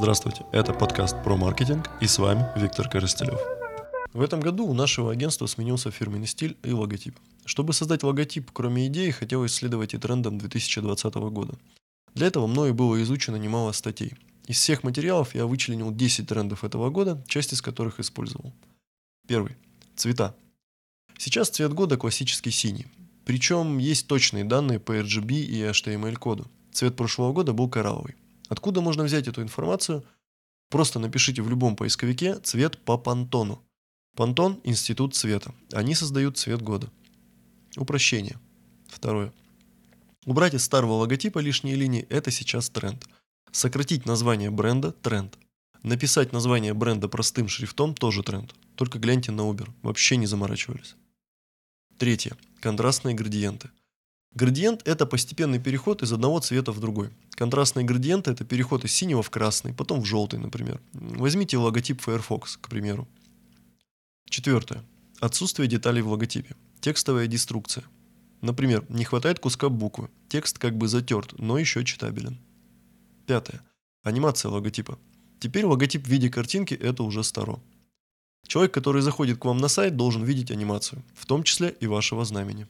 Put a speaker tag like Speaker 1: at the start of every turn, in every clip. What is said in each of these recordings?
Speaker 1: Здравствуйте, это подкаст про маркетинг и с вами Виктор Коростелев. В этом году у нашего агентства сменился фирменный стиль и логотип. Чтобы создать логотип, кроме идеи, хотелось следовать и трендам 2020 года. Для этого мною было изучено немало статей. Из всех материалов я вычленил 10 трендов этого года, часть из которых использовал. Первый. Цвета. Сейчас цвет года классический синий. Причем есть точные данные по RGB и HTML-коду. Цвет прошлого года был коралловый. Откуда можно взять эту информацию? Просто напишите в любом поисковике цвет по Пантону. Пантон – институт цвета. Они создают цвет года. Упрощение. Второе. Убрать из старого логотипа лишние линии – это сейчас тренд. Сократить название бренда – тренд. Написать название бренда простым шрифтом – тоже тренд. Только гляньте на Uber. Вообще не заморачивались. Третье. Контрастные градиенты. Градиент – это постепенный переход из одного цвета в другой. Контрастные градиенты – это переход из синего в красный, потом в желтый, например. Возьмите логотип Firefox, к примеру. Четвертое. Отсутствие деталей в логотипе. Текстовая деструкция. Например, не хватает куска буквы. Текст как бы затерт, но еще читабелен. Пятое. Анимация логотипа. Теперь логотип в виде картинки – это уже старо. Человек, который заходит к вам на сайт, должен видеть анимацию, в том числе и вашего знамени.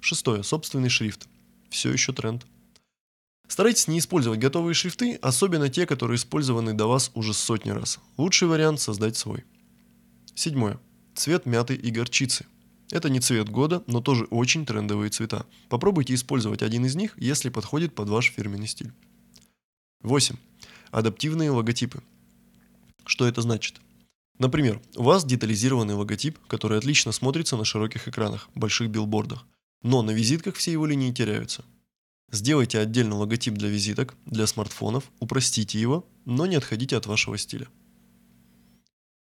Speaker 1: Шестое. Собственный шрифт. Все еще тренд. Старайтесь не использовать готовые шрифты, особенно те, которые использованы до вас уже сотни раз. Лучший вариант – создать свой. Седьмое. Цвет мяты и горчицы. Это не цвет года, но тоже очень трендовые цвета. Попробуйте использовать один из них, если подходит под ваш фирменный стиль. 8. Адаптивные логотипы. Что это значит? Например, у вас детализированный логотип, который отлично смотрится на широких экранах, больших билбордах, но на визитках все его линии теряются. Сделайте отдельный логотип для визиток, для смартфонов, упростите его, но не отходите от вашего стиля.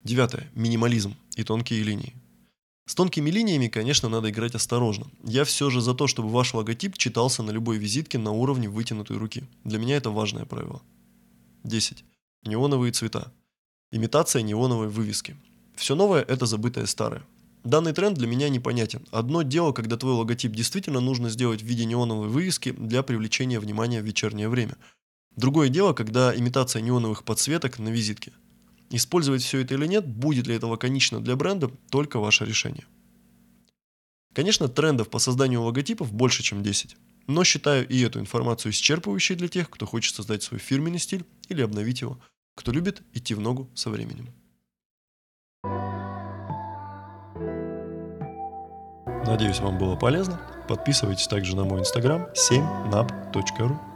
Speaker 1: Девятое. Минимализм и тонкие линии. С тонкими линиями, конечно, надо играть осторожно. Я все же за то, чтобы ваш логотип читался на любой визитке на уровне вытянутой руки. Для меня это важное правило. 10. Неоновые цвета. Имитация неоновой вывески. Все новое – это забытое старое. Данный тренд для меня непонятен. Одно дело, когда твой логотип действительно нужно сделать в виде неоновой вывески для привлечения внимания в вечернее время. Другое дело, когда имитация неоновых подсветок на визитке. Использовать все это или нет, будет ли это лаконично для бренда, только ваше решение. Конечно, трендов по созданию логотипов больше, чем 10. Но считаю и эту информацию исчерпывающей для тех, кто хочет создать свой фирменный стиль или обновить его, кто любит идти в ногу со временем. Надеюсь, вам было полезно. Подписывайтесь также на мой инстаграм 7nap.ru